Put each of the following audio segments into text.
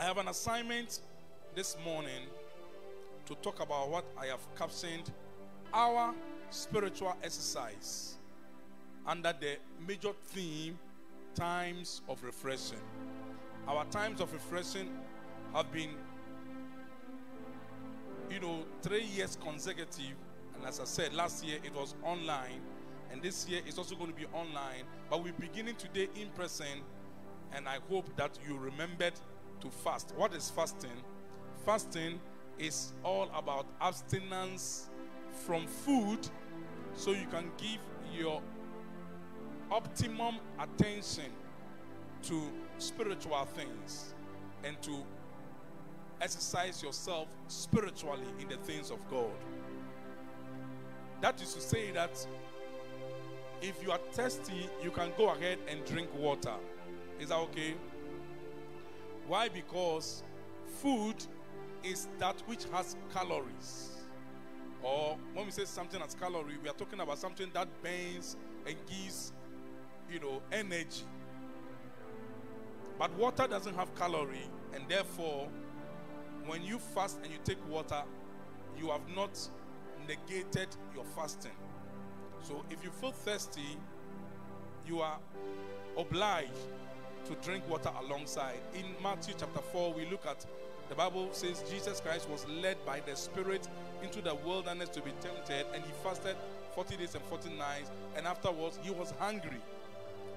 I have an assignment this morning to talk about what I have captioned our spiritual exercise under the major theme times of refreshing. Our times of refreshing have been, you know, three years consecutive. And as I said, last year it was online, and this year it's also going to be online. But we're beginning today in person, and I hope that you remembered to fast. What is fasting? Fasting is all about abstinence from food so you can give your optimum attention to spiritual things and to exercise yourself spiritually in the things of God. That is to say that if you are thirsty, you can go ahead and drink water. Is that okay? Why? Because food is that which has calories. Or when we say something has calorie, we are talking about something that burns and gives, you know, energy. But water doesn't have calorie, and therefore, when you fast and you take water, you have not negated your fasting. So if you feel thirsty, you are obliged to drink water alongside. In Matthew chapter 4, we look at the Bible says Jesus Christ was led by the Spirit into the wilderness to be tempted, and he fasted 40 days and 40 nights, and afterwards he was hungry.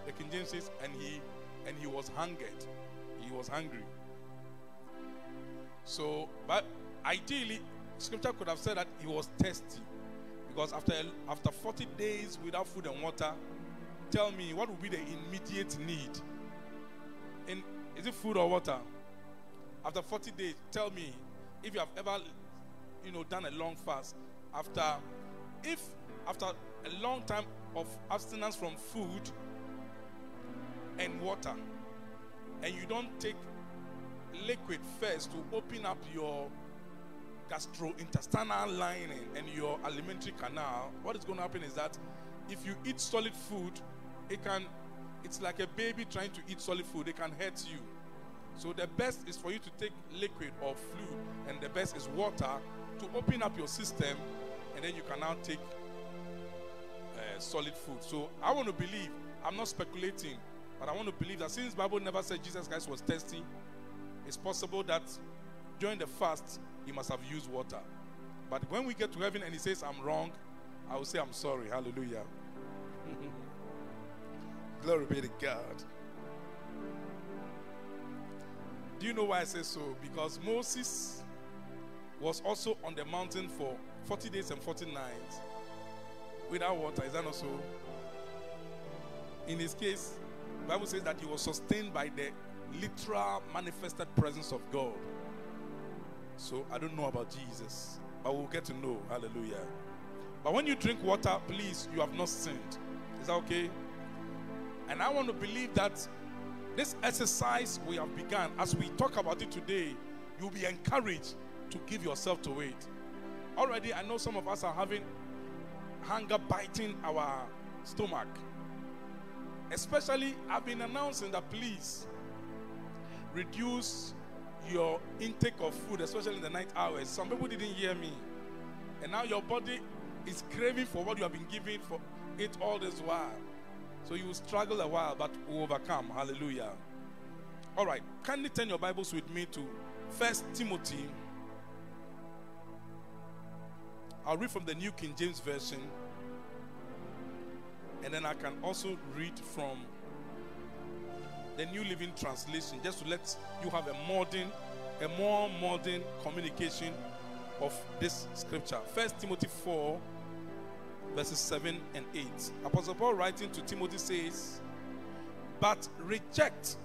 The King James says, and he and he was hungered. He was hungry. So, but ideally, scripture could have said that he was thirsty. Because after after 40 days without food and water, tell me what would be the immediate need? Is it food or water? After 40 days, tell me if you have ever you know done a long fast after if after a long time of abstinence from food and water and you don't take liquid first to open up your gastrointestinal lining and your alimentary canal what is going to happen is that if you eat solid food it can it's like a baby trying to eat solid food. It can hurt you. So the best is for you to take liquid or fluid and the best is water to open up your system and then you can now take uh, solid food. So i want to believe i'm not speculating but i want to believe that since bible never said jesus christ was thirsty it's possible that during the fast he must have used water. But when we get to heaven and he says i'm wrong i will say i'm sorry. Hallelujah glory be to god do you know why i say so because moses was also on the mountain for 40 days and 40 nights without water. Is that not so? In his case, Bible says that he was sustained by the literal manifested presence of God. So I don't know about Jesus, but we'll get to know. Hallelujah. But when you drink water, please, you have not sinned. Is that okay? And I want to believe that this exercise we have begun, as we talk about it today, you'll be encouraged to give yourself to it. Already, I know some of us are having hunger biting our stomach. Especially, I've been announcing that please reduce your intake of food, especially in the night hours. Some people didn't hear me. And now your body is craving for what you have been giving for it all this while. So you will struggle a while, but will overcome. Hallelujah. All right. Kindly turn your Bibles with me to First Timothy I'll read from the New King James Version. And then I can also read from the New Living Translation just to let you have a modern, a more modern communication of this scripture. First Timothy 4, verses 7 and 8. Apostle Paul writing to Timothy says, But reject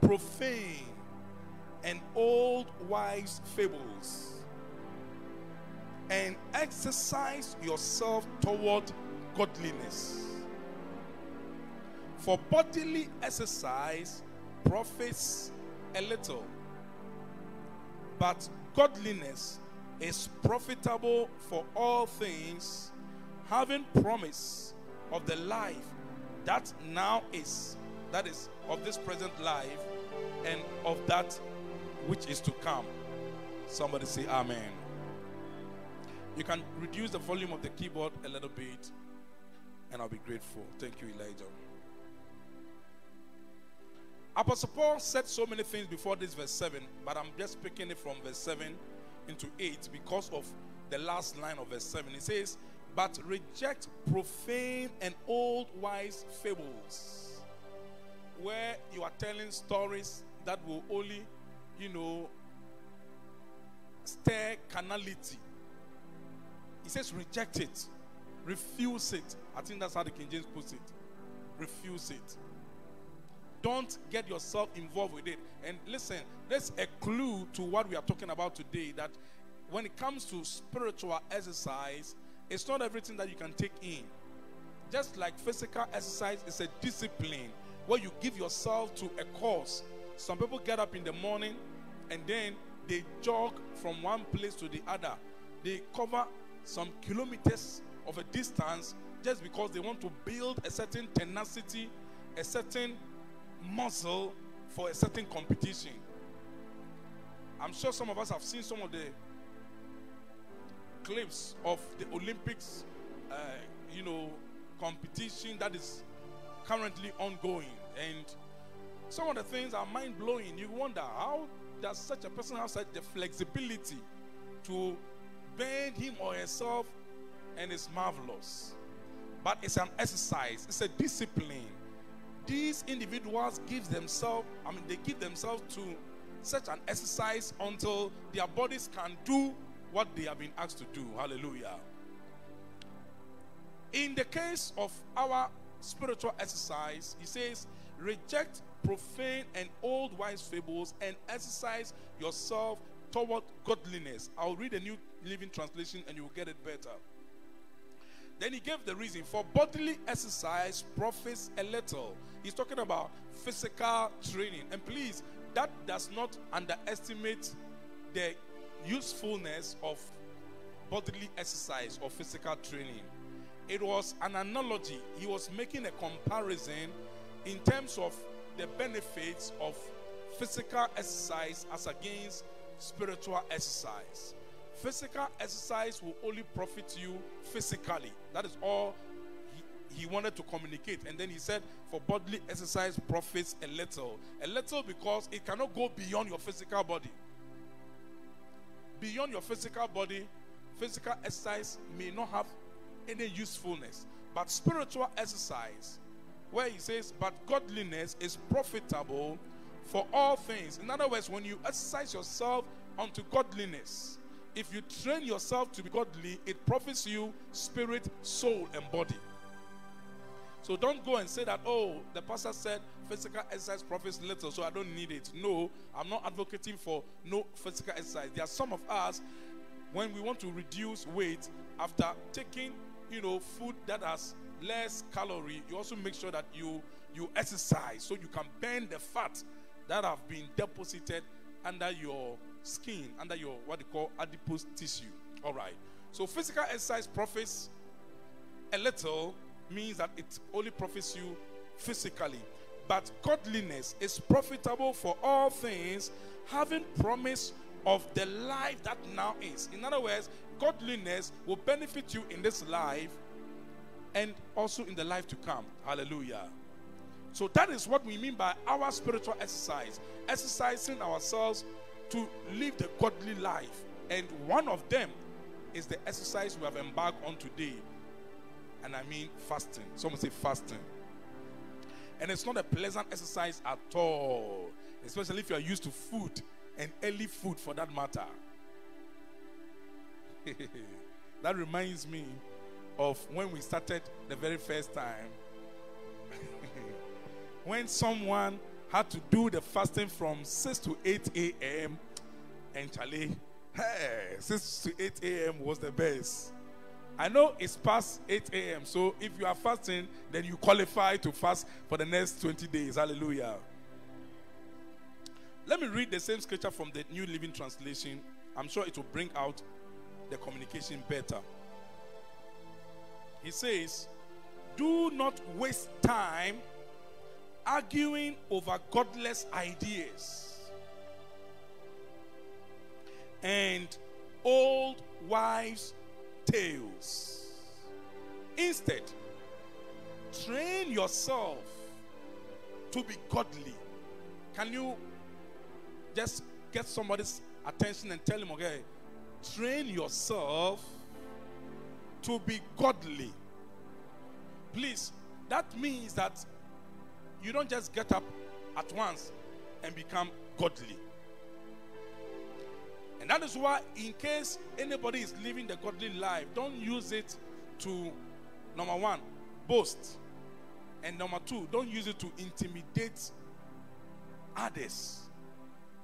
profane and old wise fables and exercise yourself toward godliness. For bodily exercise profits a little, but godliness is profitable for all things, having promise of the life that now is, that is, of this present life, and of that which is to come. Somebody say Amen. You can reduce the volume of the keyboard a little bit, and I'll be grateful. Thank you, Elijah. Apostle Paul said so many things before this verse 7, but I'm just picking it from verse 7 into 8 because of the last line of verse 7. It says, But reject profane and old wise fables, where you are telling stories that will only, you know, stir carnality. He says, Reject it, refuse it. I think that's how the King James puts it. Refuse it. Don't get yourself involved with it. And listen, there's a clue to what we are talking about today that when it comes to spiritual exercise, it's not everything that you can take in. Just like physical exercise is a discipline where you give yourself to a cause. Some people get up in the morning and then they jog from one place to the other. They cover some kilometers of a distance just because they want to build a certain tenacity, a certain muscle for a certain competition. I'm sure some of us have seen some of the clips of the Olympics, uh, you know, competition that is currently ongoing. And some of the things are mind blowing. You wonder how does such a person have such the flexibility to bend him or herself, and it's marvelous. But it's an exercise, it's a discipline these individuals give themselves, I mean, they give themselves to such an exercise until their bodies can do what they have been asked to do. Hallelujah. In the case of our spiritual exercise, he says, reject profane and old wise fables and exercise yourself toward godliness. I'll read a new living translation and you will get it better. Then he gave the reason for bodily exercise profits a little. He's talking about physical training. And please, that does not underestimate the usefulness of bodily exercise or physical training. It was an analogy. He was making a comparison in terms of the benefits of physical exercise as against spiritual exercise. Physical exercise will only profit you physically. That is all he, he wanted to communicate. And then he said, for bodily exercise profits a little. A little because it cannot go beyond your physical body. Beyond your physical body, physical exercise may not have any usefulness. But spiritual exercise, where he says, but godliness is profitable for all things. In other words, when you exercise yourself unto godliness, if you train yourself to be godly, it profits you spirit, soul, and body. So don't go and say that, oh, the pastor said physical exercise profits little, so I don't need it. No, I'm not advocating for no physical exercise. There are some of us, when we want to reduce weight, after taking, you know, food that has less calorie, you also make sure that you you exercise so you can burn the fat that have been deposited under your skin, under your what they call adipose tissue. All right. So physical exercise profits a little means that it only profits you physically. But godliness is profitable for all things, having promise of the life that now is. In other words, godliness will benefit you in this life and also in the life to come. Hallelujah. So that is what we mean by our spiritual exercise. Exercising ourselves to live the godly life. And one of them is the exercise we have embarked on today. And I mean fasting. Someone say fasting. And it's not a pleasant exercise at all, especially if you are used to food and early food for that matter. that reminds me of when we started the very first time. when someone had to do the fasting from 6 to 8 a.m. And Charlie, hey, 6 to 8 a.m. was the best. I know it's past 8 a.m. So if you are fasting, then you qualify to fast for the next 20 days. Hallelujah. Let me read the same scripture from the New Living Translation. I'm sure it will bring out the communication better. He says, Do not waste time arguing over godless ideas. and old wives' tales. Instead, train yourself to be godly. Can you just get somebody's attention and tell him, okay, train yourself to be godly? Please, that means that you don't just get up at once and become godly. And that is why, in case anybody is living the godly life, don't use it to, number one, boast. And number two, don't use it to intimidate others.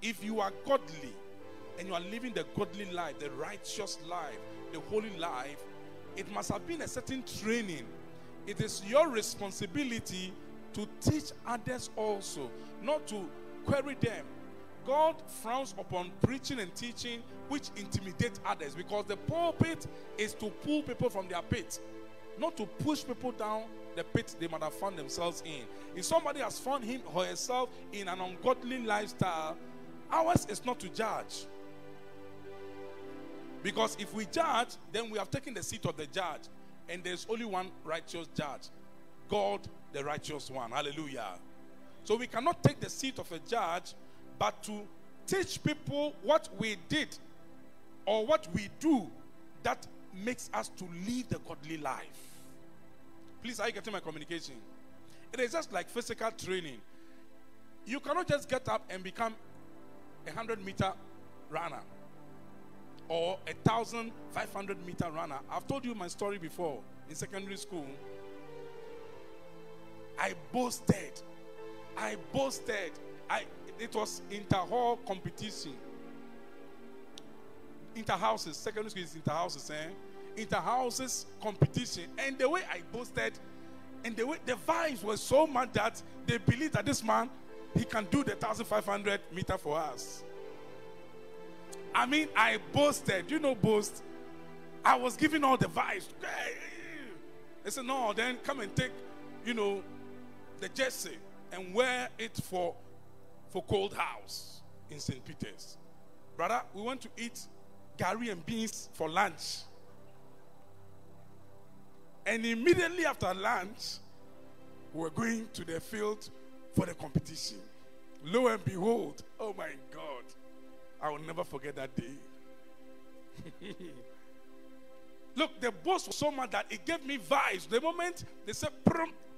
If you are godly and you are living the godly life, the righteous life, the holy life, it must have been a certain training. It is your responsibility to teach others also, not to query them. God frowns upon preaching and teaching which intimidate others because the pulpit is to pull people from their pit, not to push people down the pit they might have found themselves in. If somebody has found him or herself in an ungodly lifestyle, ours is not to judge. Because if we judge, then we have taken the seat of the judge, and there's only one righteous judge God, the righteous one. Hallelujah. So we cannot take the seat of a judge, but to teach people what we did or what we do that makes us to live the godly life. Please, are you getting my communication? It is just like physical training. You cannot just get up and become a hundred meter runner or a thousand five hundred meter runner. I've told you my story before in secondary school. I boasted. I boasted. I it was inter-hall competition. Inter-houses, secondary school is inter-houses, eh? Inter-houses competition. And the way I boasted, and the way the vibes were so much that they believed that this man he can do the 1500 meter for us. I mean, I boasted. You know, boast. I was giving all the vibes. They said, no, then come and take, you know, the jersey and wear it for for Cold House in St. Peter's. Brother, we want to eat gari and beans for lunch. And immediately after lunch, we were going to the field for the competition. Lo and behold, oh my God, I will never forget that day. Look, the boss was so mad that it gave me vibes. The moment they said,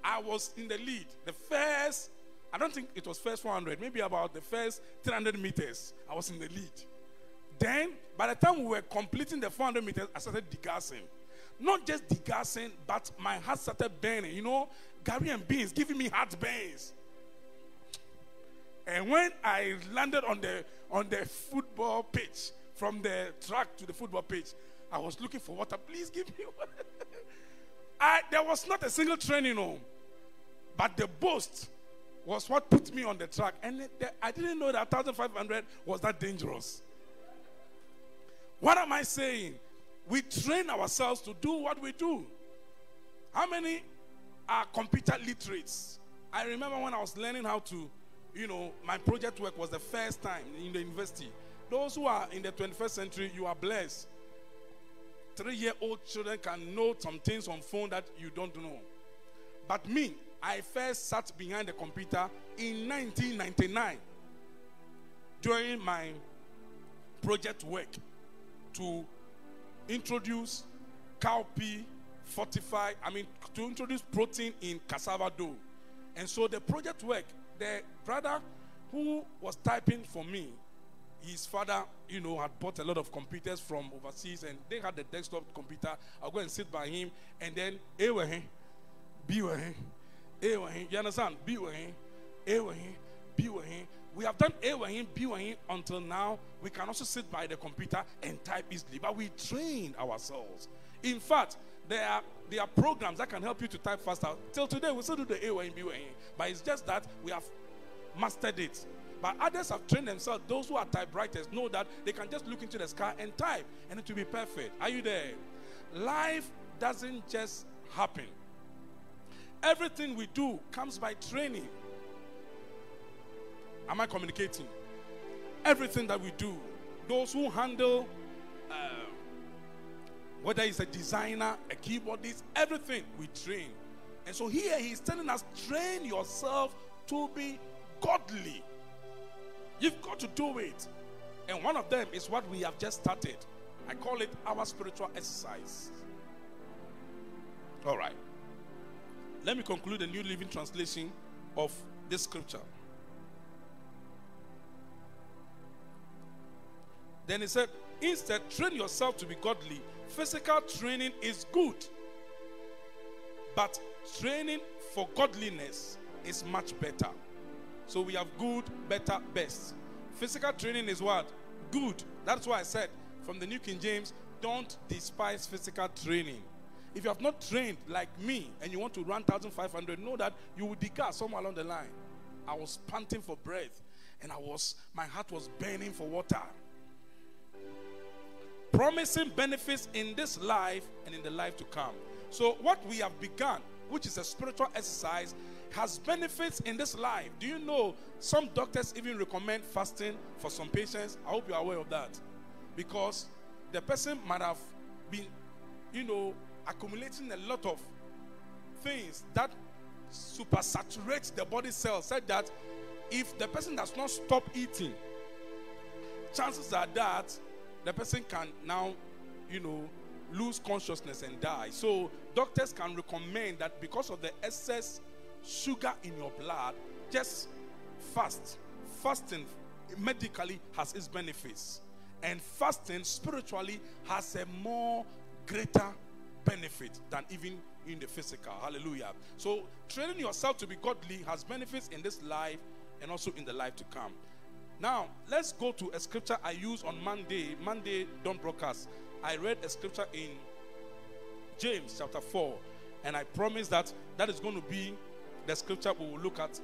I was in the lead. The first, I don't think it was first 400, maybe about the first 300 meters, I was in the lead. Then, by the time we were completing the 400 meters, I started degassing. Not just degassing, but my heart started burning. You know, gari and beans giving me heart burns. And when I landed on the on the football pitch, from the track to the football pitch, I was looking for water. Please give me water. I, there was not a single training home, but the boast was what put me on the track. And the, I didn't know that 1,500 was that dangerous. What am I saying? We train ourselves to do what we do. How many are computer literates? I remember when I was learning how to, you know, my project work was the first time in the university. Those who are in the 21st century, you are blessed. Three year old children can know some things on phone that you don't know. But me, I first sat behind the computer in 1999 during my project work to introduce cowpea fortified, I mean, to introduce protein in cassava dough. And so the project work, the brother who was typing for me, his father, you know, had bought a lot of computers from overseas and they had the desktop computer. I'll go and sit by him and then, A with him, B him, A with him. You understand? B with him, A with him, B with him. We have done A with him, B with him until now. We can also sit by the computer and type easily, but we train ourselves. In fact, there are there are programs that can help you to type faster. Till today, we still do the A with him, B with him, but it's just that we have mastered it. But others have trained themselves. Those who are typewriters know that they can just look into the sky and type, and it will be perfect. Are you there? Life doesn't just happen. Everything we do comes by training. Am I communicating? Everything that we do those who handle, uh, whether it's a designer, a keyboardist, everything we train. And so here he's telling us train yourself to be godly. You've got to do it. And one of them is what we have just started. I call it our spiritual exercise. All right. Let me conclude the New Living Translation of this scripture. Then he said, instead, train yourself to be godly. Physical training is good, but training for godliness is much better. So we have good, better, best. Physical training is what? Good. That's why I said from the New King James, don't despise physical training. If you have not trained like me and you want to run 1500, know that you will decay somewhere along the line. I was panting for breath and I was my heart was burning for water. Promising benefits in this life and in the life to come. So what we have begun, which is a spiritual exercise, has benefits in this life. Do you know some doctors even recommend fasting for some patients? I hope you are aware of that. Because the person might have been, you know, accumulating a lot of things that supersaturates the body cells, said that if the person does not stop eating, chances are that the person can now, you know, lose consciousness and die. So doctors can recommend that because of the excess sugar in your blood, just fast. Fasting medically has its benefits, and fasting spiritually has a more greater benefit than even in the physical. Hallelujah. So, training yourself to be godly has benefits in this life and also in the life to come. Now, let's go to a scripture I use on Monday, Monday Dawn Broadcast. I read a scripture in James chapter 4, and I promise that that is going to be the scripture we will look at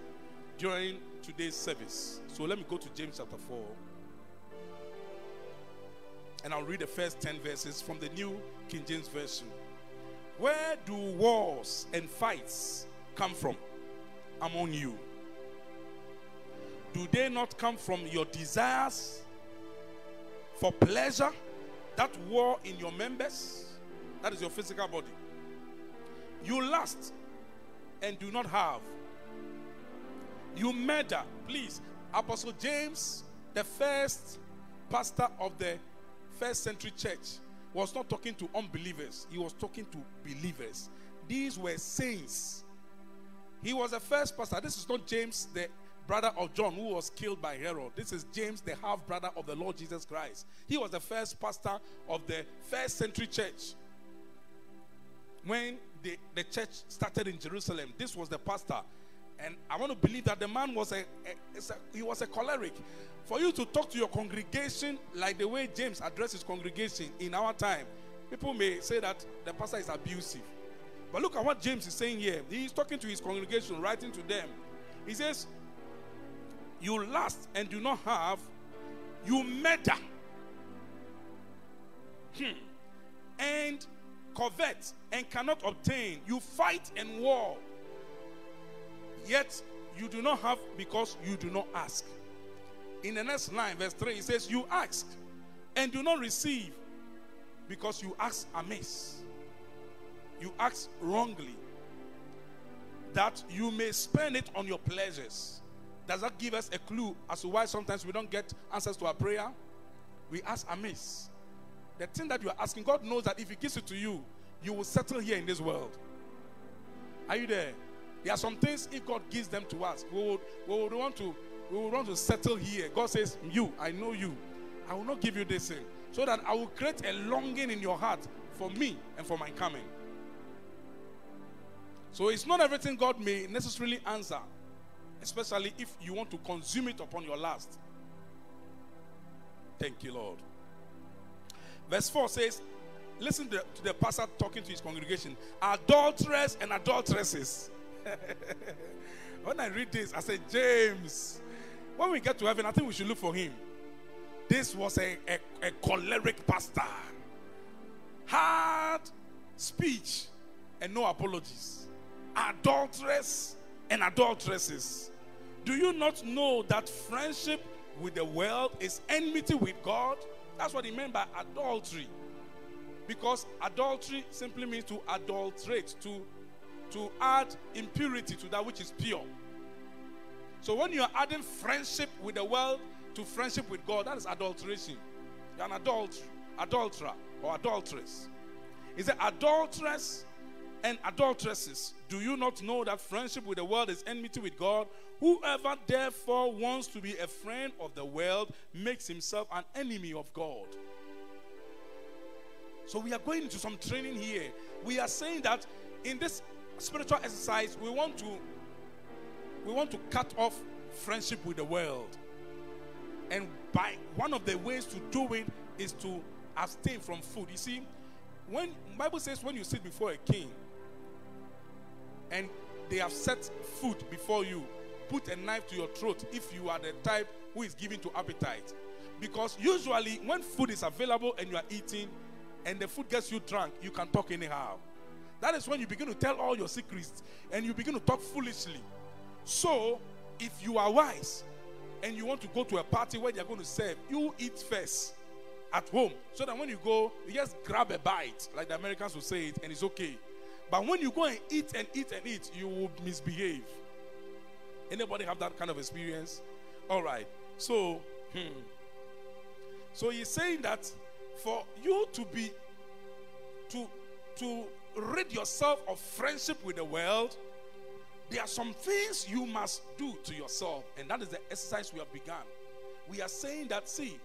during today's service. So let me go to James chapter 4. And I'll read the first 10 verses from the New King James Version. Where do wars and fights come from among you? Do they not come from your desires for pleasure that war in your members? That is your physical body. You lust and do not have. You murder. Please, Apostle James, the first pastor of the first century church, was not talking to unbelievers, he was talking to believers. These were saints. He was the first pastor. This is not James, the brother of John, who was killed by Herod. This is James, the half brother of the Lord Jesus Christ. He was the first pastor of the first century church. When the, the church started in Jerusalem, this was the pastor. And I want to believe that the man was a, a, a, he was a choleric. For you to talk to your congregation like the way James addressed his congregation in our time, people may say that the pastor is abusive. But look at what James is saying here. He's talking to his congregation, writing to them. He says, You lust and do not have, you murder. Hmm. And covet and cannot obtain. You fight and war. Yet you do not have because you do not ask. In the next line, verse 3, it says, You ask and do not receive because you ask amiss. You ask wrongly that you may spend it on your pleasures. Does that give us a clue as to why sometimes we don't get answers to our prayer? We ask amiss. The thing that you are asking, God knows that if He gives it to you, you will settle here in this world. Are you there? There are some things, if God gives them to us, we would, we would want to we would want to settle here. God says, You, I know you. I will not give you this thing. So that I will create a longing in your heart for me and for my coming. So it's not everything God may necessarily answer, especially if you want to consume it upon your last. Thank you, Lord. Verse 4 says, Listen to the, to the pastor talking to his congregation. Adulterers and adulteresses. when I read this, I said, James, when we get to heaven, I think we should look for him. This was a, a, a choleric pastor. Hard speech and no apologies. Adulterers and adulteresses. Do you not know that friendship with the world is enmity with God. That's what he meant by adultery. Because adultery simply means to adulterate, to, to add impurity to that which is pure. So when you are adding friendship with the world to friendship with God, that is adulteration. You're an adulterer, adulterer or adulteress. Is it adulteress and adulteresses? Do you not know that friendship with the world is enmity with God? Whoever therefore wants to be a friend of the world makes himself an enemy of God. So we are going into some training here. We are saying that in this spiritual exercise, we want to we want to cut off friendship with the world. And by one of the ways to do it is to abstain from food. You see, when Bible says when you sit before a king and they have set food before you, put a knife to your throat if you are the type who is given to appetite. Because usually when food is available and you are eating and the food gets you drunk, you can talk anyhow. That is when you begin to tell all your secrets and you begin to talk foolishly. So, if you are wise and you want to go to a party where they're going to serve, you eat first at home so that when you go, you just grab a bite, like the Americans will say it, and it's okay. But when you go and eat and eat and eat, you will misbehave. Anybody have that kind of experience? All right. So, hmm. So he's saying that for you to be to to rid yourself of friendship with the world, there are some things you must do to yourself, and that is the exercise we have begun. We are saying that, see,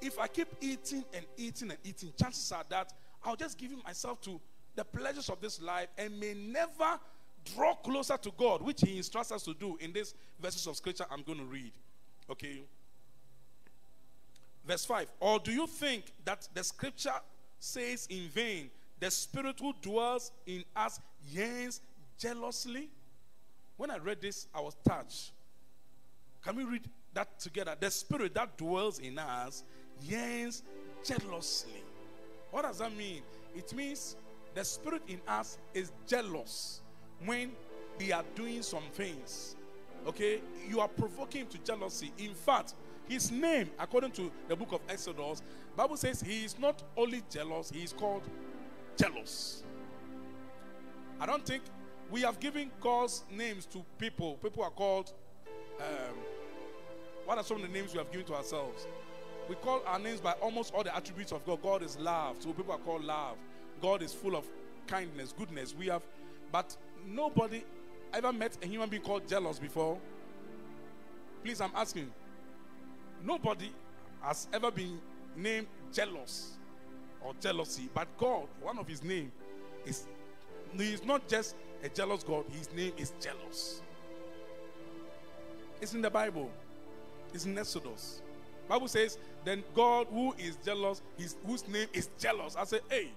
if I keep eating and eating and eating, chances are that I'll just give myself to the pleasures of this life and may never draw closer to God, which He instructs us to do in these verses of scripture I'm going to read. Okay. Verse 5 Or do you think that the scripture says in vain, the spirit who dwells in us yearns jealously? When I read this, I was touched. Can we read that together? The spirit that dwells in us yearns jealously. What does that mean? It means the spirit in us is jealous when we are doing some things. Okay? You are provoking to jealousy. In fact, his name, according to the book of Exodus, Bible says he is not only jealous, he is called jealous. I don't think we have given God's names to people. People are called. Um, what are some of the names we have given to ourselves? We call our names by almost all the attributes of God. God is love, so people are called love. God is full of kindness, goodness. We have, but nobody ever met a human being called jealous before. Please, I'm asking. Nobody has ever been named jealous or jealousy, but God, one of His name is. He is not just a jealous God. His name is jealous. It's in the Bible. It's in Exodus. Bible says, then God who is jealous, his whose name is jealous. I say, hey,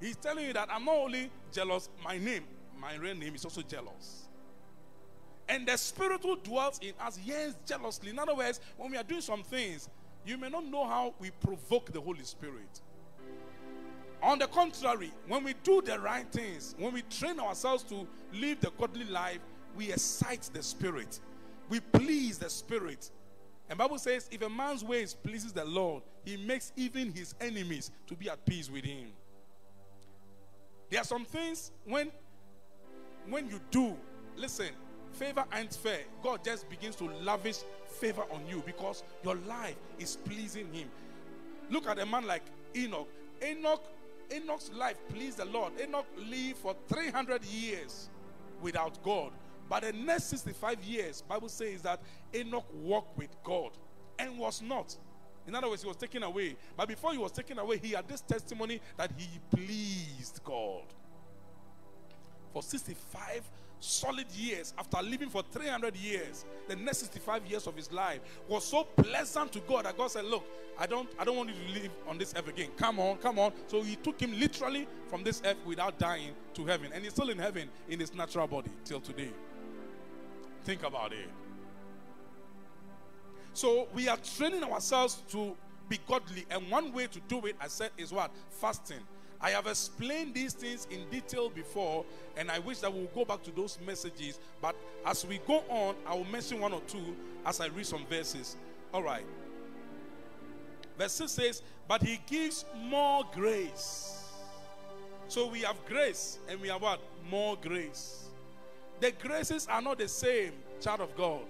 he's telling you that I'm not only jealous, my name, my real name is also jealous. And the spirit who dwells in us yearns jealously. In other words, when we are doing some things, you may not know how we provoke the Holy Spirit. On the contrary, when we do the right things, when we train ourselves to live the godly life, we excite the spirit. We please the spirit. And Bible says, if a man's ways pleases the Lord, he makes even his enemies to be at peace with him. There are some things when when you do, listen, favor ain't fair. God just begins to lavish favor on you because your life is pleasing him. Look at a man like Enoch. Enoch Enoch's life pleased the Lord. Enoch lived for 300 years without God. But the next 65 years, Bible says that Enoch walked with God and was not. In other words, he was taken away. But before he was taken away, he had this testimony that he pleased God. For 65 solid years, after living for 300 years, the next 65 years of his life was so pleasant to God that God said, Look, I don't, I don't want you to live on this earth again. Come on, come on. So he took him literally from this earth without dying to heaven. And he's still in heaven in his natural body till today. Think about it. So we are training ourselves to be godly. And one way to do it, I said, is what? Fasting. I have explained these things in detail before, and I wish that we'll go back to those messages. But as we go on, I will mention one or two as I read some verses. All right. Verse 6 says, But he gives more grace. So we have grace and we have what? More grace. The graces are not the same, child of God.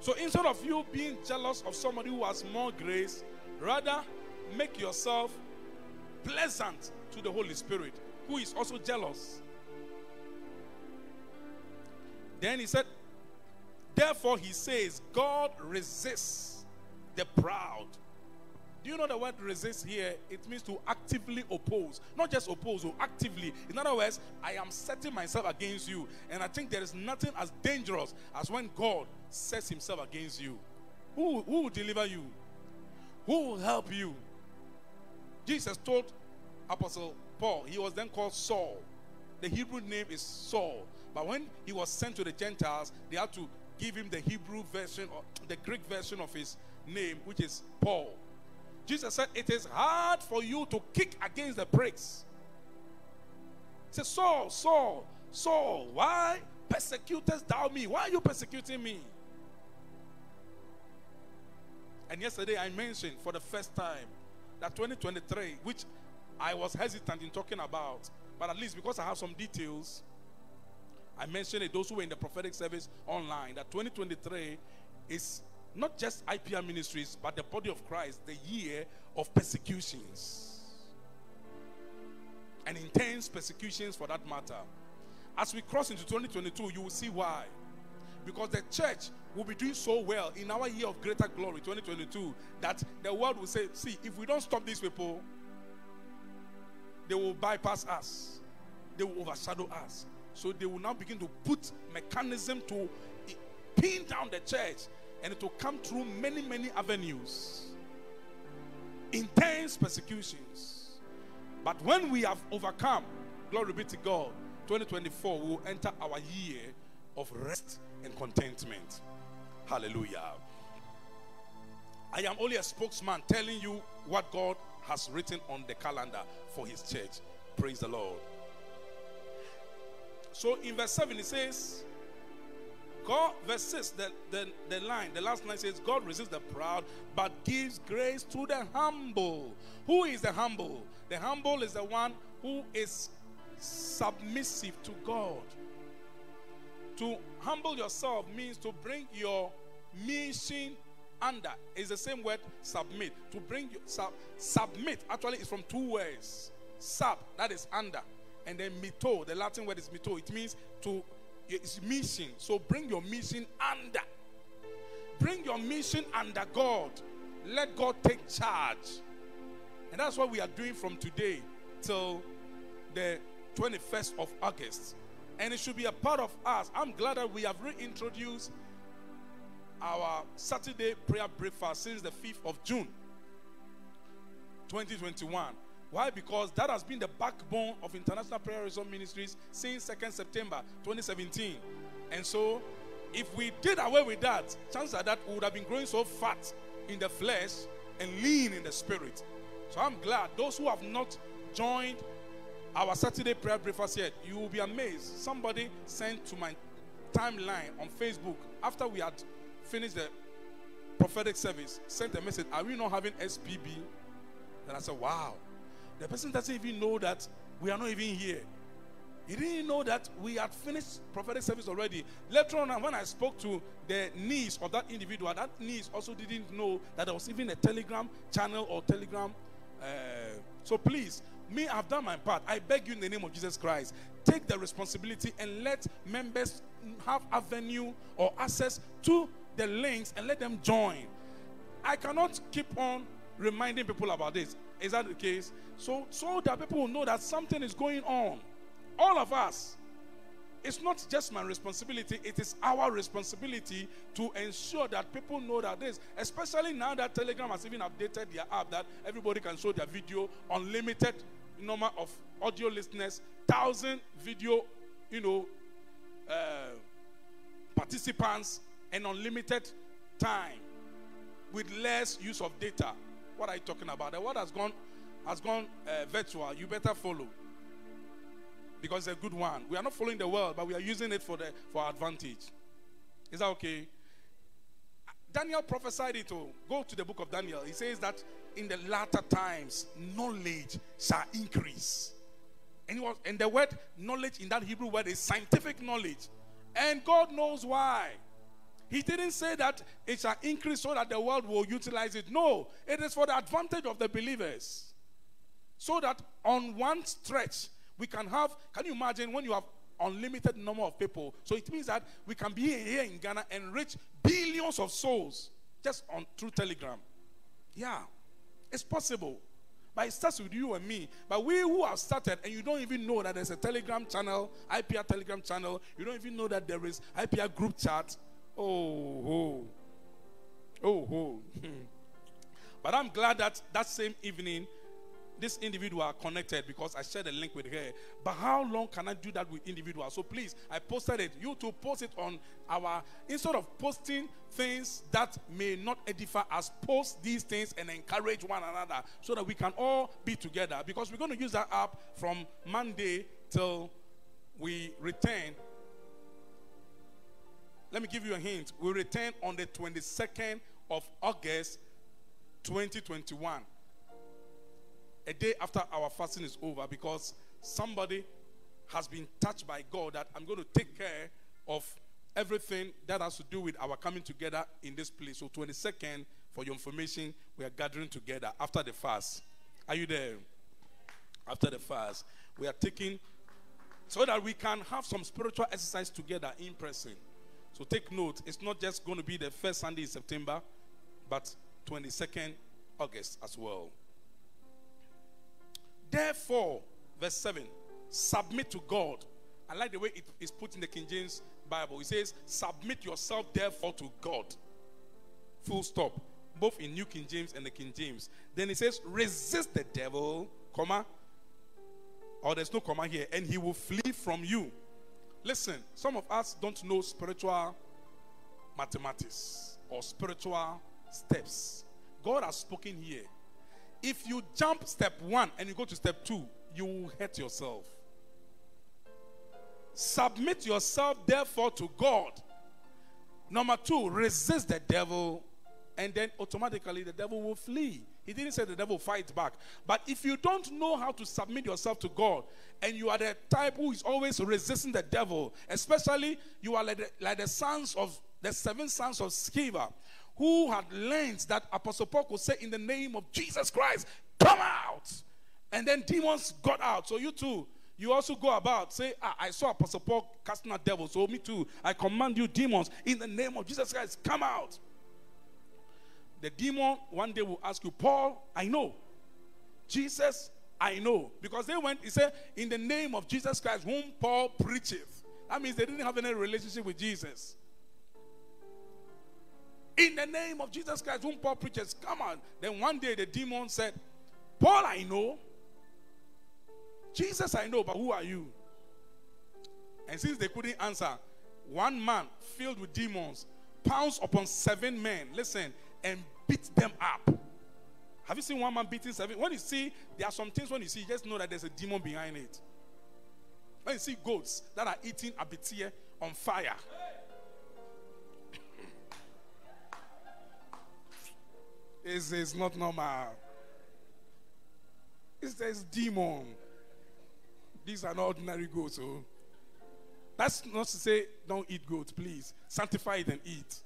So instead of you being jealous of somebody who has more grace, rather make yourself pleasant to the Holy Spirit, who is also jealous. Then he said, Therefore, he says, God resists the proud. Do you know the word resist here? It means to actively oppose. Not just oppose, or actively. In other words, I am setting myself against you. And I think there is nothing as dangerous as when God sets himself against you. Who, who will deliver you? Who will help you? Jesus told Apostle Paul, he was then called Saul. The Hebrew name is Saul. But when he was sent to the Gentiles, they had to give him the Hebrew version or the Greek version of his name, which is Paul. Jesus said, It is hard for you to kick against the pricks. He said, Saul, Saul, Saul, why persecutest thou me? Why are you persecuting me? And yesterday I mentioned for the first time that 2023, which I was hesitant in talking about, but at least because I have some details, I mentioned it, those who were in the prophetic service online, that 2023 is not just IPR ministries, but the body of Christ, the year of persecutions. And intense persecutions for that matter. As we cross into 2022, you will see why. Because the church will be doing so well in our year of greater glory, 2022, that the world will say, see, if we don't stop these people, they will bypass us, they will overshadow us. So they will now begin to put mechanism to pin down the church and it will come through many, many avenues. Intense persecutions. But when we have overcome, glory be to God, 2024 we will enter our year of rest and contentment. Hallelujah. I am only a spokesman telling you what God has written on the calendar for his church. Praise the Lord. So in verse 7 it says, God, verse 6, the, the, the line, the last line says, God resists the proud, but gives grace to the humble. Who is the humble? The humble is the one who is submissive to God. To humble yourself means to bring your mission under. It's the same word submit. To bring you sub, submit actually is from two words. Sub, that is under. And then mito, the Latin word is mito. It means to it's mission. So bring your mission under. Bring your mission under God. Let God take charge. And that's what we are doing from today till the 21st of August. And it should be a part of us. I'm glad that we have reintroduced our Saturday prayer breakfast since the 5th of June 2021. Why? Because that has been the backbone of International Prayer Resort Ministries since 2nd September 2017. And so, if we did away with that, chances are that we would have been growing so fat in the flesh and lean in the spirit. So I'm glad those who have not joined our Saturday prayer breakfast yet, you will be amazed. Somebody sent to my timeline on Facebook after we had finished the prophetic service, sent a message, Are we not having SPB? And I said, Wow. The person doesn't even know that we are not even here. He didn't know that we had finished prophetic service already. Later on, when I spoke to the niece of that individual, that niece also didn't know that there was even a telegram channel or telegram. Uh, so please, me, I've done my part. I beg you in the name of Jesus Christ, take the responsibility and let members have avenue or access to the links and let them join. I cannot keep on reminding people about this. Is that the case? So, so that people will know that something is going on. All of us. It's not just my responsibility, it is our responsibility to ensure that people know that this, especially now that Telegram has even updated their app that everybody can show their video, unlimited number of audio listeners, thousand video, you know, uh, participants, and unlimited time with less use of data. What are you talking about? The world has gone has gone uh, virtual. You better follow because it's a good one. We are not following the world, but we are using it for the for our advantage. Is that okay? Daniel prophesied it. Oh, go to the book of Daniel. He says that in the latter times, knowledge shall increase. And, was, and the word knowledge in that Hebrew word is scientific knowledge. And God knows why. He didn't say that it shall increase so that the world will utilize it. No, it is for the advantage of the believers. So that on one stretch, we can have, can you imagine when you have unlimited number of people? So it means that we can be here in Ghana and reach billions of souls just on through Telegram. Yeah, it's possible. But it starts with you and me. But we who have started and you don't even know that there's a Telegram channel, IPR Telegram channel, you don't even know that there is IPR group chat. Oh, oh. Oh, oh. but I'm glad that that same evening this individual are connected because I shared a link with her. But how long can I do that with individuals? So please, I posted it. You to post it on our instead of posting things that may not edify us, post these things and encourage one another so that we can all be together. Because we're going to use that app from Monday till we return. Let me give you a hint. We return on the 22nd of August 2021 a day after our fasting is over because somebody has been touched by God that I'm going to take care of everything that has to do with our coming together in this place. So, 22nd, for your information, we are gathering together after the fast. Are you there? After the fast, we are taking so that we can have some spiritual exercise together in person. So, take note, it's not just going to be the first Sunday in September, but 22nd August as well. Therefore, verse 7, submit to God. I like the way it is put in the King James Bible. It says, submit yourself therefore to God. Full stop. Both in New King James and the King James. Then it says, resist the devil, comma, or there's no comma here, and he will flee from you. Listen, some of us don't know spiritual mathematics or spiritual steps. God has spoken here. If you jump step one and you go to step two, you will hurt yourself. Submit yourself, therefore, to God. Number two, resist the devil, and then automatically the devil will flee. He didn't say the devil fight back. But if you don't know how to submit yourself to God, and you are the type who is always resisting the devil, especially you are like the, like the sons of the seven sons of Sceva, who had learned that Apostle Paul could say, In the name of Jesus Christ, come out. And then demons got out. So you too, you also go about, say, ah, I saw Apostle Paul casting out devils. So me too, I command you, demons, in the name of Jesus Christ, come out. The demon one day will ask you, Paul, I know. Jesus, I know. Because they went, he said, in the name of Jesus Christ, whom Paul preacheth. That means they didn't have any relationship with Jesus. In the name of Jesus Christ, whom Paul preaches, come on. Then one day the demon said, Paul, I know. Jesus, I know, but who are you? And since they couldn't answer, one man filled with demons pounced upon seven men, listen, and beat them up. Have you seen one man beating seven? When you see, there are some things when you see, you just know that there's a demon behind it. When you see goats that are eating abitia on fire, It's, it's not normal. It's this demon. These are not ordinary goats. Oh. That's not to say don't eat goats, please. Sanctify it and eat.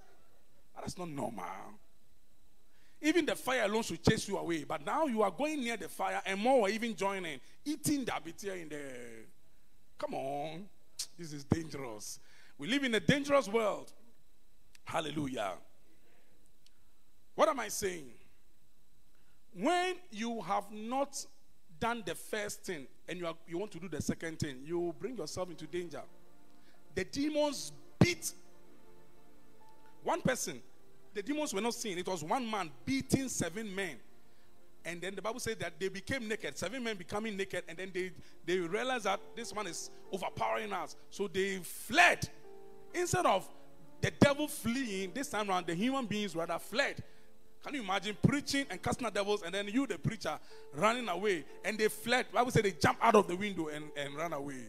That's not normal. Even the fire alone should chase you away. But now you are going near the fire and more are even joining, eating the abitia in there. Come on. This is dangerous. We live in a dangerous world. Hallelujah. What am I saying? When you have not done the first thing and you, are, you want to do the second thing, you bring yourself into danger. The demons beat one person. The demons were not seen. It was one man beating seven men. And then the Bible said that they became naked. Seven men becoming naked. And then they, they realized that this man is overpowering us. So they fled. Instead of the devil fleeing, this time around, the human beings rather fled. Can you imagine preaching and casting out devils and then you, the preacher, running away and they fled? I would say they jump out of the window and, and run away.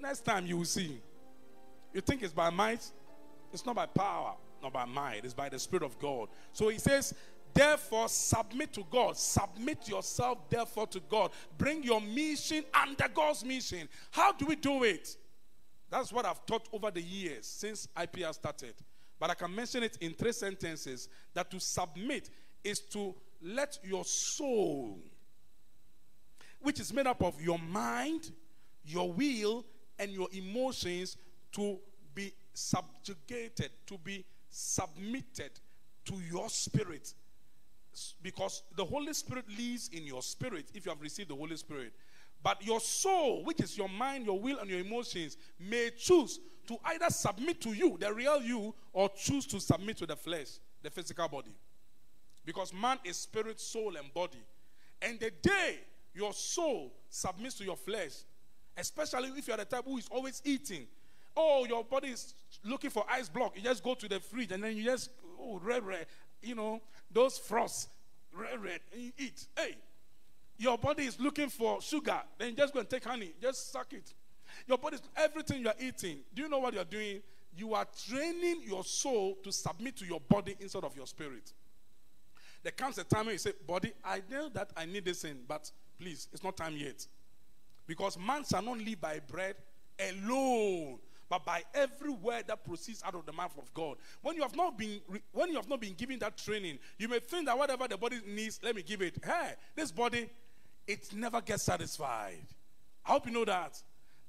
Next time you will see. You think it's by might? It's not by power. not by might, it's by the Spirit of God. So he says, Therefore, submit to God. Submit yourself, therefore, to God. Bring your mission under God's mission. How do we do it? That's what I've taught over the years since IPR started. But I can mention it in three sentences that to submit is to let your soul, which is made up of your mind, your will, and your emotions, to be subjugated, to be submitted to your spirit because the Holy Spirit lives in your spirit if you have received the Holy Spirit. But your soul, which is your mind, your will, and your emotions, may choose to either submit to you, the real you, or choose to submit to the flesh, the physical body. Because man is spirit, soul, and body. And the day your soul submits to your flesh, especially if you're the type who is always eating, oh, your body is looking for ice block, you just go to the fridge and then you just, oh, red, red, you know, those frosts, red, red, and you eat. Hey, your body is looking for sugar, then you just go and take honey, just suck it. Your body, everything you are eating, do you know what you're doing? You are training your soul to submit to your body instead of your spirit. There comes a time when you say, Body, I know that I need this in, but please, it's not time yet. Because man shall not live by bread alone, but by every word that proceeds out of the mouth of God. When you have not been when you have not been given that training, you may think that whatever the body needs, let me give it. Hey, this body, it never gets satisfied. I hope you know that.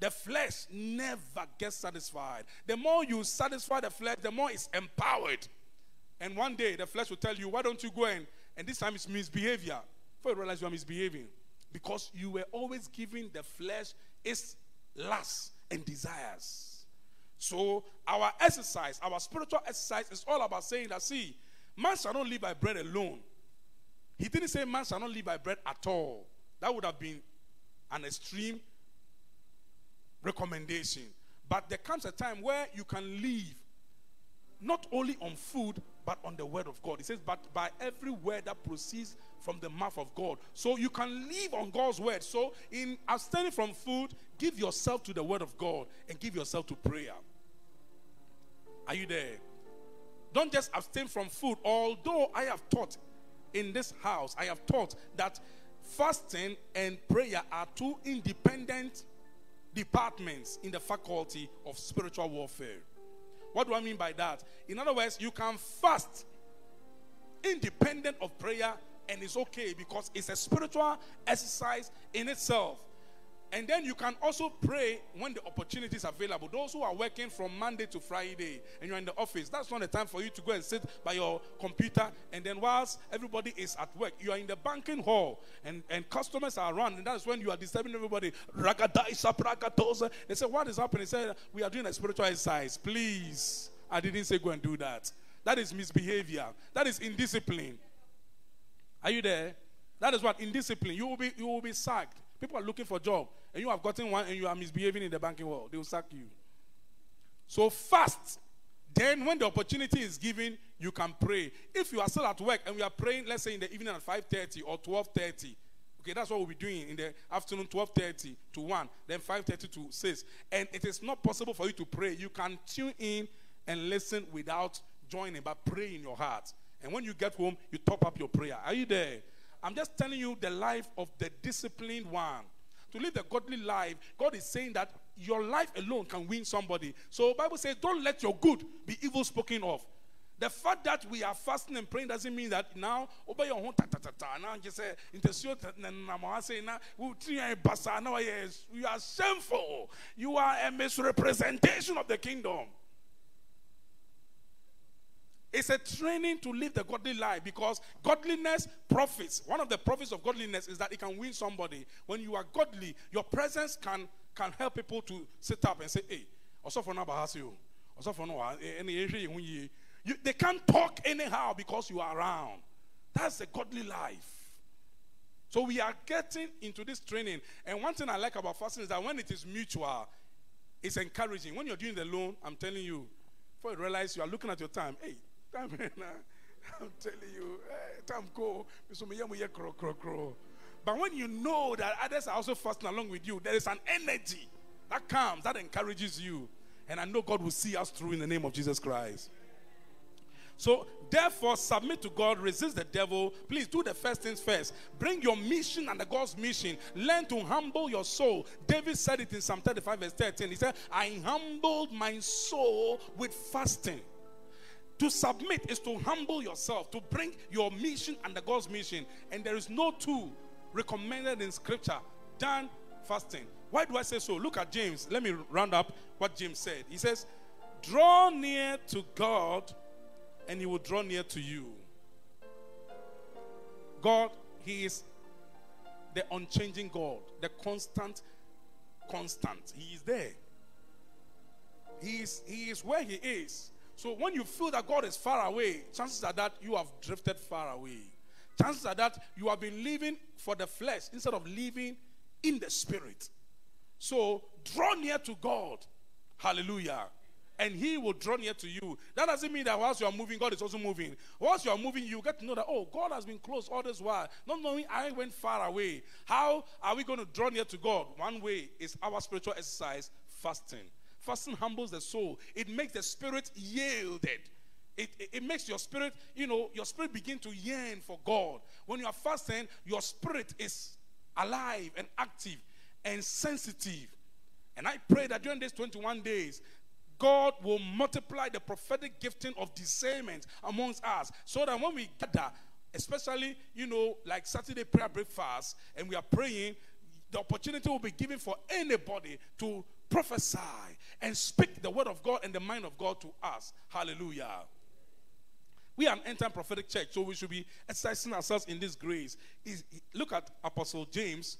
The flesh never gets satisfied. The more you satisfy the flesh, the more it's empowered. And one day the flesh will tell you, why don't you go and and this time it's misbehavior. Before you realize you are misbehaving. Because you were always giving the flesh its lusts and desires. So, our exercise, our spiritual exercise is all about saying that, see, man shall not live by bread alone. He didn't say man shall not live by bread at all. That would have been an extreme recommendation. But there comes a time where you can live not only on food, but on the word of God. He says, but by every word that proceeds from the mouth of God. So you can live on God's word. So in abstaining from food, give yourself to the word of God and give yourself to prayer. Are you there? Don't just abstain from food. Although I have taught in this house, I have taught that fasting and prayer are two independent departments in the faculty of spiritual warfare. What do I mean by that? In other words, you can fast independent of prayer and it's okay because it's a spiritual exercise in itself. And then you can also pray when the opportunity is available. Those who are working from Monday to Friday and you're in the office, that's not the time for you to go and sit by your computer. And then, whilst everybody is at work, you are in the banking hall and, and customers are around. And that's when you are disturbing everybody. They say, What is happening? They say, We are doing a spiritual exercise. Please. I didn't say go and do that. That is misbehavior, that is indiscipline. Are you there? That is what indiscipline. You will be you will be sacked. People are looking for job and you have gotten one and you are misbehaving in the banking world, they will sack you. So fast. Then, when the opportunity is given, you can pray. If you are still at work and we are praying, let's say in the evening at 5:30 or 12:30, okay, that's what we'll be doing in the afternoon, 12:30 to 1, then 5:30 to 6. And it is not possible for you to pray. You can tune in and listen without joining, but pray in your heart. And when you get home, you top up your prayer. Are you there? I'm just telling you the life of the disciplined one to live the godly life, God is saying that your life alone can win somebody. So Bible says, don't let your good be evil spoken of. The fact that we are fasting and praying doesn't mean that now obey your own ta ta ta ta. Now just say intercede now you are shameful. You are a misrepresentation of the kingdom. It's a training to live the godly life because godliness profits. One of the profits of godliness is that it can win somebody. When you are godly, your presence can can help people to sit up and say, "Hey, you they can't talk anyhow because you are around. That's a godly life. So we are getting into this training. And one thing I like about fasting is that when it is mutual, it's encouraging. When you're doing the loan, I'm telling you, before you realize you are looking at your time, hey, I'm telling you, eh, time go. But when you know that others are also fasting along with you, there is an energy that comes, that encourages you. And I know God will see us through in the name of Jesus Christ. So, therefore, submit to God, resist the devil. Please do the first things first. Bring your mission and the God's mission. Learn to humble your soul. David said it in Psalm 35, verse 13. He said, I humbled my soul with fasting. To submit is to humble yourself, to bring your mission the God's mission. And there is no tool recommended in scripture than fasting. Why do I say so? Look at James. Let me round up what James said. He says, Draw near to God, and he will draw near to you. God, He is the unchanging God, the constant, constant. He is there. He is, he is where He is. So when you feel that God is far away, chances are that you have drifted far away. Chances are that you have been living for the flesh instead of living in the spirit. So draw near to God. Hallelujah. And he will draw near to you. That doesn't mean that whilst you are moving, God is also moving. Whilst you are moving, you get to know that, oh, God has been close all this while. Not knowing I went far away. How are we going to draw near to God? One way is our spiritual exercise, fasting. Fasting humbles the soul, it makes the spirit yielded. It, it, it, makes your spirit, you know, your spirit begin to yearn for God. When you are fasting, your spirit is alive and active and sensitive. And I pray that during these 21 days, God will multiply the prophetic gifting of discernment amongst us so that when we gather, especially, you know, like Saturday prayer breakfast, and we are praying, the opportunity will be given for anybody to prophesy and speak the word of God and the mind of God to us. Hallelujah. We are an end time prophetic church, so we should be exercising ourselves in this grace. Is look at Apostle James,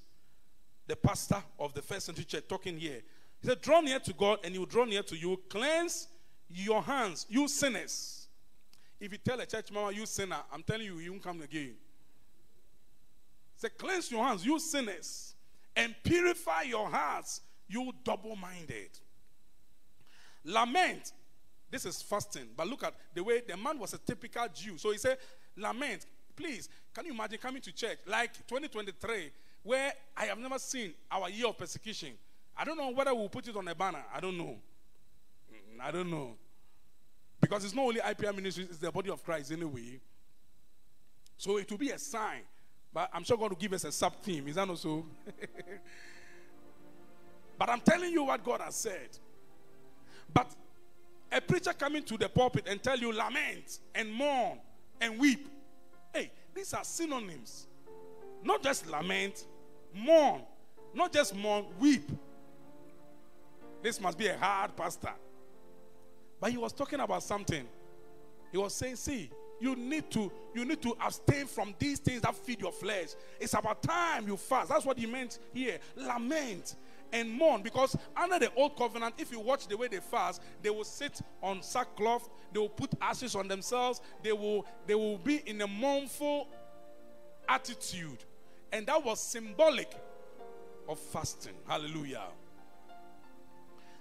the pastor of the first century church, talking here. He said, Draw near to God, and he will draw near to you. Cleanse your hands, you sinners. If you tell a church mama, you sinner, I'm telling you, you won't come again. Say, Cleanse your hands, you sinners, and purify your hearts, you double minded. Lament this is fasting. But look at the way the man was a typical Jew. So he said, Lament. Please, can you imagine coming to church like 2023, where I have never seen our year of persecution? I don't know whether we'll put it on a banner. I don't know. Mm, I don't know. Because it's not only IPR ministries, it's the body of Christ anyway. So it will be a sign. But I'm sure God will give us a sub theme. Is that not so? but I'm telling you what God has said. But a preacher coming to the pulpit and tell you lament and mourn and weep. Hey, these are synonyms. Not just lament, mourn. Not just mourn, weep. This must be a hard pastor. But he was talking about something. He was saying, see, you need to you need to abstain from these things that feed your flesh. It's about time you fast. That's what he meant here. Lament and mourn because under the old covenant, if you watch the way they fast, they will sit on sackcloth, they will put ashes on themselves, they will they will be in a mournful attitude, and that was symbolic of fasting. Hallelujah.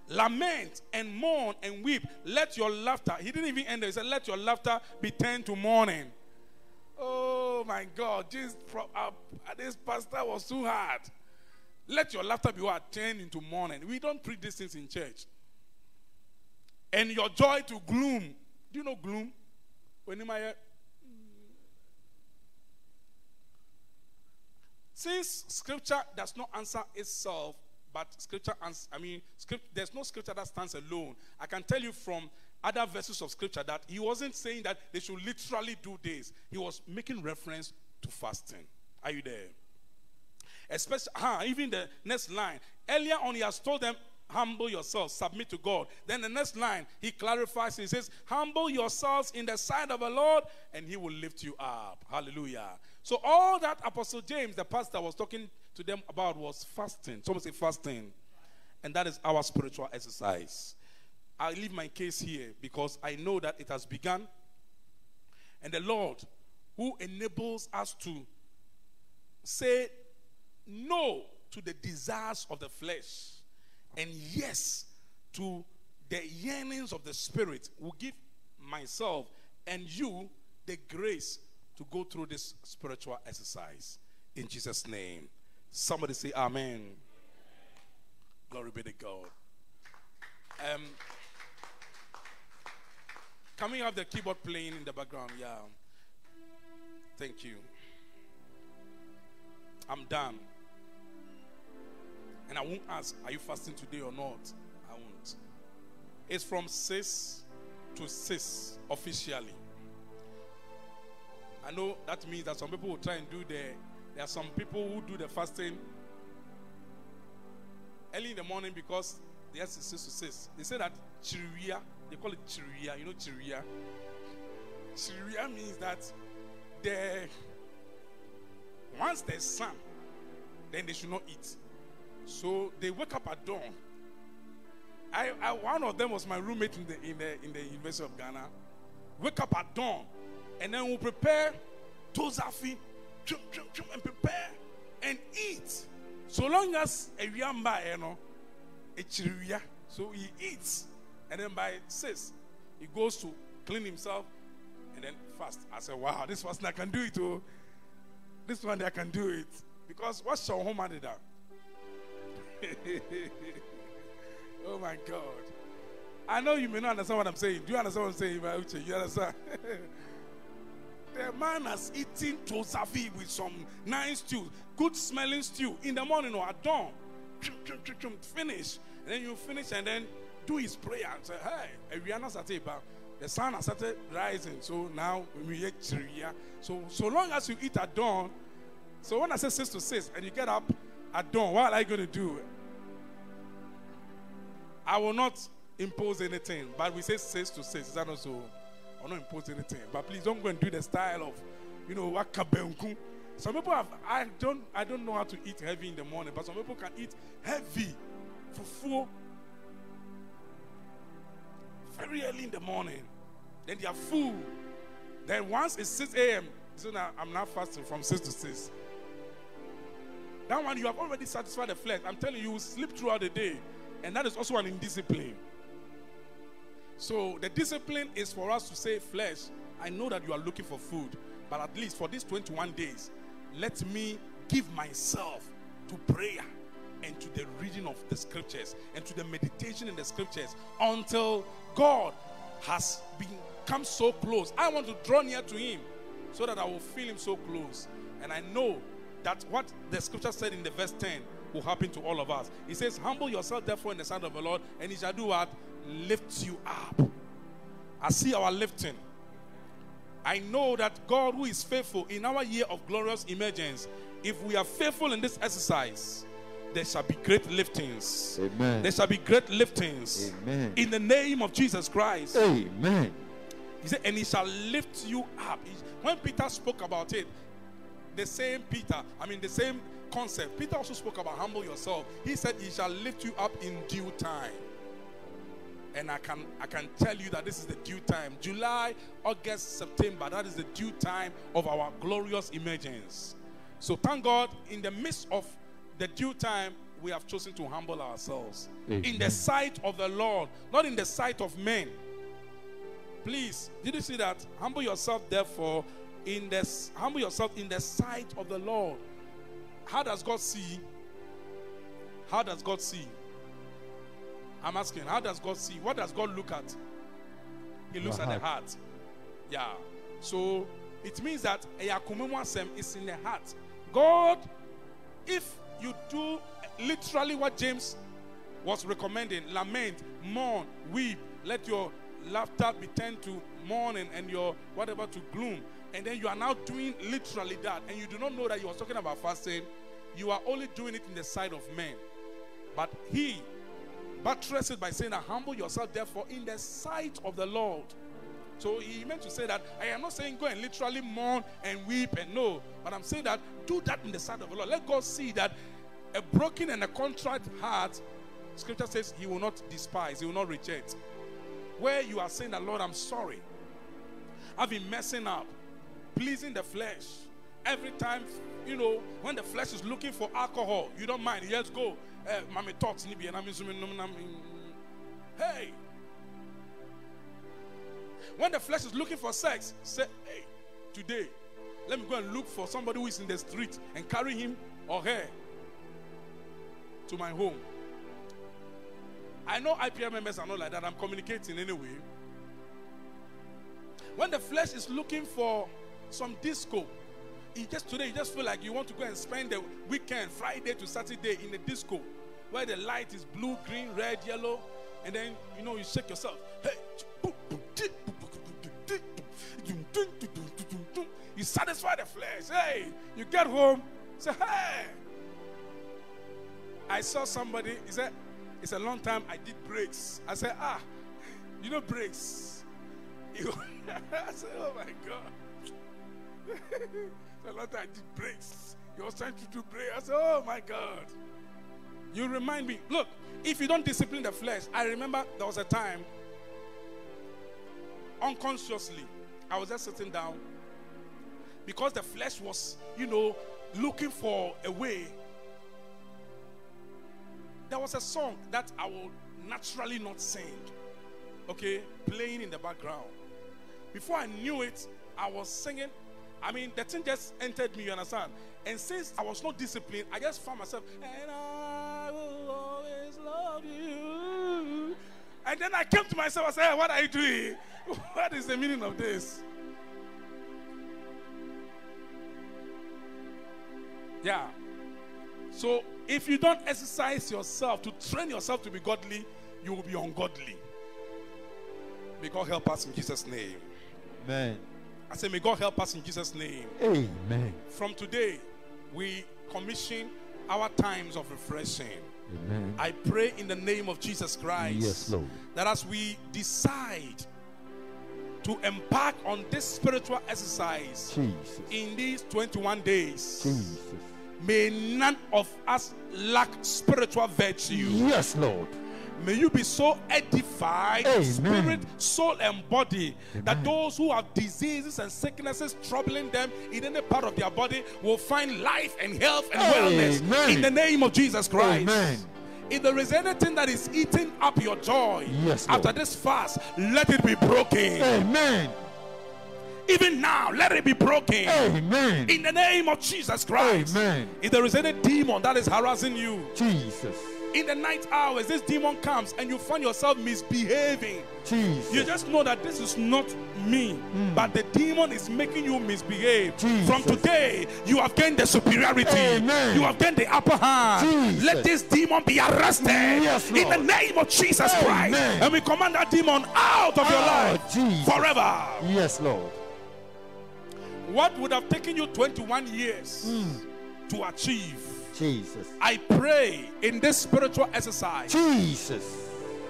Lament and mourn and weep. Let your laughter. He didn't even end there. He said, "Let your laughter be turned to mourning." Oh my God, this, uh, this pastor was too hard. Let your laughter be what? Turned into mourning. We don't preach these things in church. And your joy to gloom. Do you know gloom? When you might. Hmm. Since scripture does not answer itself, but scripture answers, I mean, script, there's no scripture that stands alone. I can tell you from other verses of scripture that he wasn't saying that they should literally do this. He was making reference to fasting. Are you there? Especially, even the next line. Earlier on, he has told them, humble yourselves, submit to God. Then the next line, he clarifies, he says, humble yourselves in the sight of the Lord, and he will lift you up. Hallelujah. So all that Apostle James, the pastor, was talking to them about was fasting. Someone say fasting. And that is our spiritual exercise. I leave my case here because I know that it has begun. And the Lord, who enables us to say no to the desires of the flesh and yes to the yearnings of the spirit will give myself and you the grace to go through this spiritual exercise in Jesus name somebody say amen glory be to God um, can we have the keyboard playing in the background? Yeah. Thank you. I'm done. And I won't ask, are you fasting today or not? I won't. It's from 6 to 6 officially. I know that means that some people will try and do the. There are some people who do the fasting early in the morning because yes, it's 6 to 6. They say that chiria, they call it chiria. You know chiria? Chiria means that the once there's sun, then they should not eat. So they wake up at dawn. I, I, one of them was my roommate in the, in the in the University of Ghana. Wake up at dawn, and then we'll prepare tozafi, and prepare and eat. So long as a yamba, you know, a chiria, so he eats, and then by six, he goes to clean himself, and then fast. I said, "Wow, this fasting I can do it, oh, this one I can do it." Because what's your home did that? oh my God. I know you may not understand what I'm saying. Do you understand what I'm saying, Uche? You understand? the man has eaten tosafi with some nice stew, good smelling stew in the morning or at dawn. Finish. And then you finish and then do his prayer and say, hey, eh, we are not Sateba. The sun has started rising, so now we eat chiria. So so long as you eat at dawn, so when I say six to six and you get up at dawn, what are going to do? I will not impose anything, but we say six to six. Is that not so? I will not impose anything. But please don't go and do the style of, you know, wakabenku. Some people have I don't I don't know how to eat heavy in the morning, but some people can eat heavy fufu very early in the morning. Then they are full. Then once it's 6 a.m., so now I'm now fasting from 6 to 6. That one you have already satisfied the flesh. I'm telling you, you sleep throughout the day. And that is also an indiscipline. So the discipline is for us to say, flesh, I know that you are looking for food, but at least for these 21 days, let me give myself to prayer and to the reading of the scriptures and to the meditation in the scriptures until God has become so close. I want to draw near to Him so that I will feel Him so close. And I know that what the scripture said in the verse 10 will happen to all of us. He says, Humble yourself, therefore, in the sight of the Lord, and He shall do what? Lift you up. I see our lifting. I know that God, who is faithful in our year of glorious emergence, if we are faithful in this exercise, there shall be great liftings. Amen. There shall be great liftings. Amen. In the name of Jesus Christ. Amen. He said, and he shall lift you up. When Peter spoke about it, the same Peter, I mean, the same concept, Peter also spoke about humble yourself. He said, He shall lift you up in due time. And I can I can tell you that this is the due time. July, August, September, that is the due time of our glorious emergence. So thank God, in the midst of the due time, we have chosen to humble ourselves Amen. in the sight of the Lord, not in the sight of men. Please, did you see that? Humble yourself, therefore, in this humble yourself in the sight of the Lord. How does God see? How does God see? I'm asking, how does God see? What does God look at? He looks Your at the heart. Yeah. So it means that Eyakumumwasem is in the heart. God, if you do literally what James was recommending, lament, mourn, weep, let your laughter be turned to mourning and your whatever to gloom. And then you are now doing literally that, and you do not know that you are talking about fasting. You are only doing it in the sight of men. But he buttress it by saying, Humble yourself, therefore, in the sight of the Lord. So he meant to say that I am not saying go and literally mourn and weep and no, but I'm saying that do that in the sight of the Lord. Let God see that a broken and a contrite heart, scripture says, He will not despise, He will not reject. Where you are saying that, Lord, I'm sorry. I've been messing up, pleasing the flesh. Every time, you know, when the flesh is looking for alcohol, you don't mind. Yes, go. Mommy talks, nibi, and I'm hey. When the flesh is looking for sex, say, hey, today, let me go and look for somebody who is in the street and carry him or her to my home. I know IPM members are not like that. I'm communicating anyway. When the flesh is looking for some disco, just today you just feel like you want to go and spend the weekend, Friday to Saturday, in a disco where the light is blue, green, red, yellow, and then you know you shake yourself. Hey, you satisfy the flesh. Hey, you get home, say, hey. I saw somebody, he said, it's a long time I did breaks. I said, ah, you know breaks. I said, oh my God. It's a long time I did breaks. He was trying to do said, oh my God. You remind me. Look, if you don't discipline the flesh, I remember there was a time, unconsciously, I was just sitting down because the flesh was, you know, looking for a way. There was a song that I will naturally not sing, okay, playing in the background. Before I knew it, I was singing. I mean, the thing just entered me, you understand? And since I was not disciplined, I just found myself, and I will always love you. And then I came to myself, I said, hey, What are you doing? what is the meaning of this? Yeah. So if you don't exercise yourself to train yourself to be godly, you will be ungodly. May God help us in Jesus' name. Amen. I say, may God help us in Jesus' name. Amen. From today, we commission our times of refreshing. Amen. I pray in the name of Jesus Christ Yes, Lord. that as we decide to embark on this spiritual exercise Jesus. in these 21 days, Jesus. may none of us lack spiritual virtue. Yes, Lord. May you be so edified, Amen. spirit, soul, and body, that those who have diseases and sicknesses troubling them in any part of their body will find life and health and wellness in the name of Jesus Christ. Amen. If there is anything that is eating up your joy Yes, Lord. after this fast, let it be broken. Amen. Even now, let it be broken. Amen. In the name of Jesus Christ. Amen. If there is any demon that is harassing you, Jesus. In the night hours, this demon comes and you find yourself misbehaving. Jesus. You just know that this is not me, but the demon is making you misbehave. Jesus. From today, you have gained the superiority. Amen. You have gained the upper hand. Jesus. Let this demon be arrested Yes, in the name of Jesus Christ. And we command that demon out of your Oh, life Jesus. forever. Yes, Lord. What would have taken you 21 years Hmm. to achieve? Jesus. I pray in this spiritual exercise Jesus.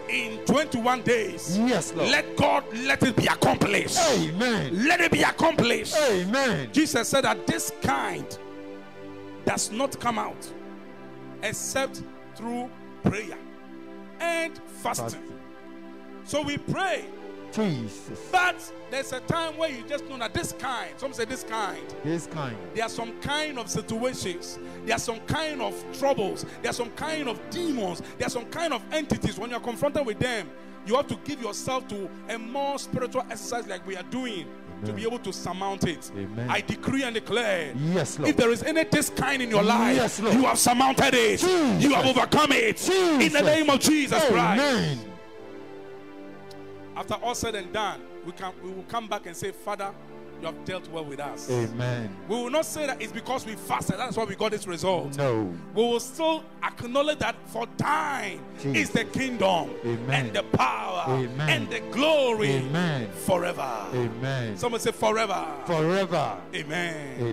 in 21 days. Yes, Lord. Let God let it be accomplished. Amen. Let it be accomplished. Amen. Jesus said that this kind does not come out except through prayer and fasting. Fasting. So we pray, Jesus. but there's a time where you just know that this kind, some say this kind, This kind. there are some kind of situations, there are some kind of troubles, there are some kind of demons, there are some kind of entities. When you're confronted with them, you have to give yourself to a more spiritual exercise like we are doing to be able to surmount it. Amen. I decree and declare. Yes, Lord. If there is any this kind in your life, Yes, you have surmounted it. Jesus. You have overcome it. In the name of Jesus Christ. After all said and done, we can we will come back and say, Father, you have dealt well with us. Amen. We will not say that it's because we fasted. That's why we got this result. No. We will still acknowledge that for thine is the kingdom Amen. and the power Amen. and the glory Amen. forever. Amen. Someone say forever. Forever. Amen.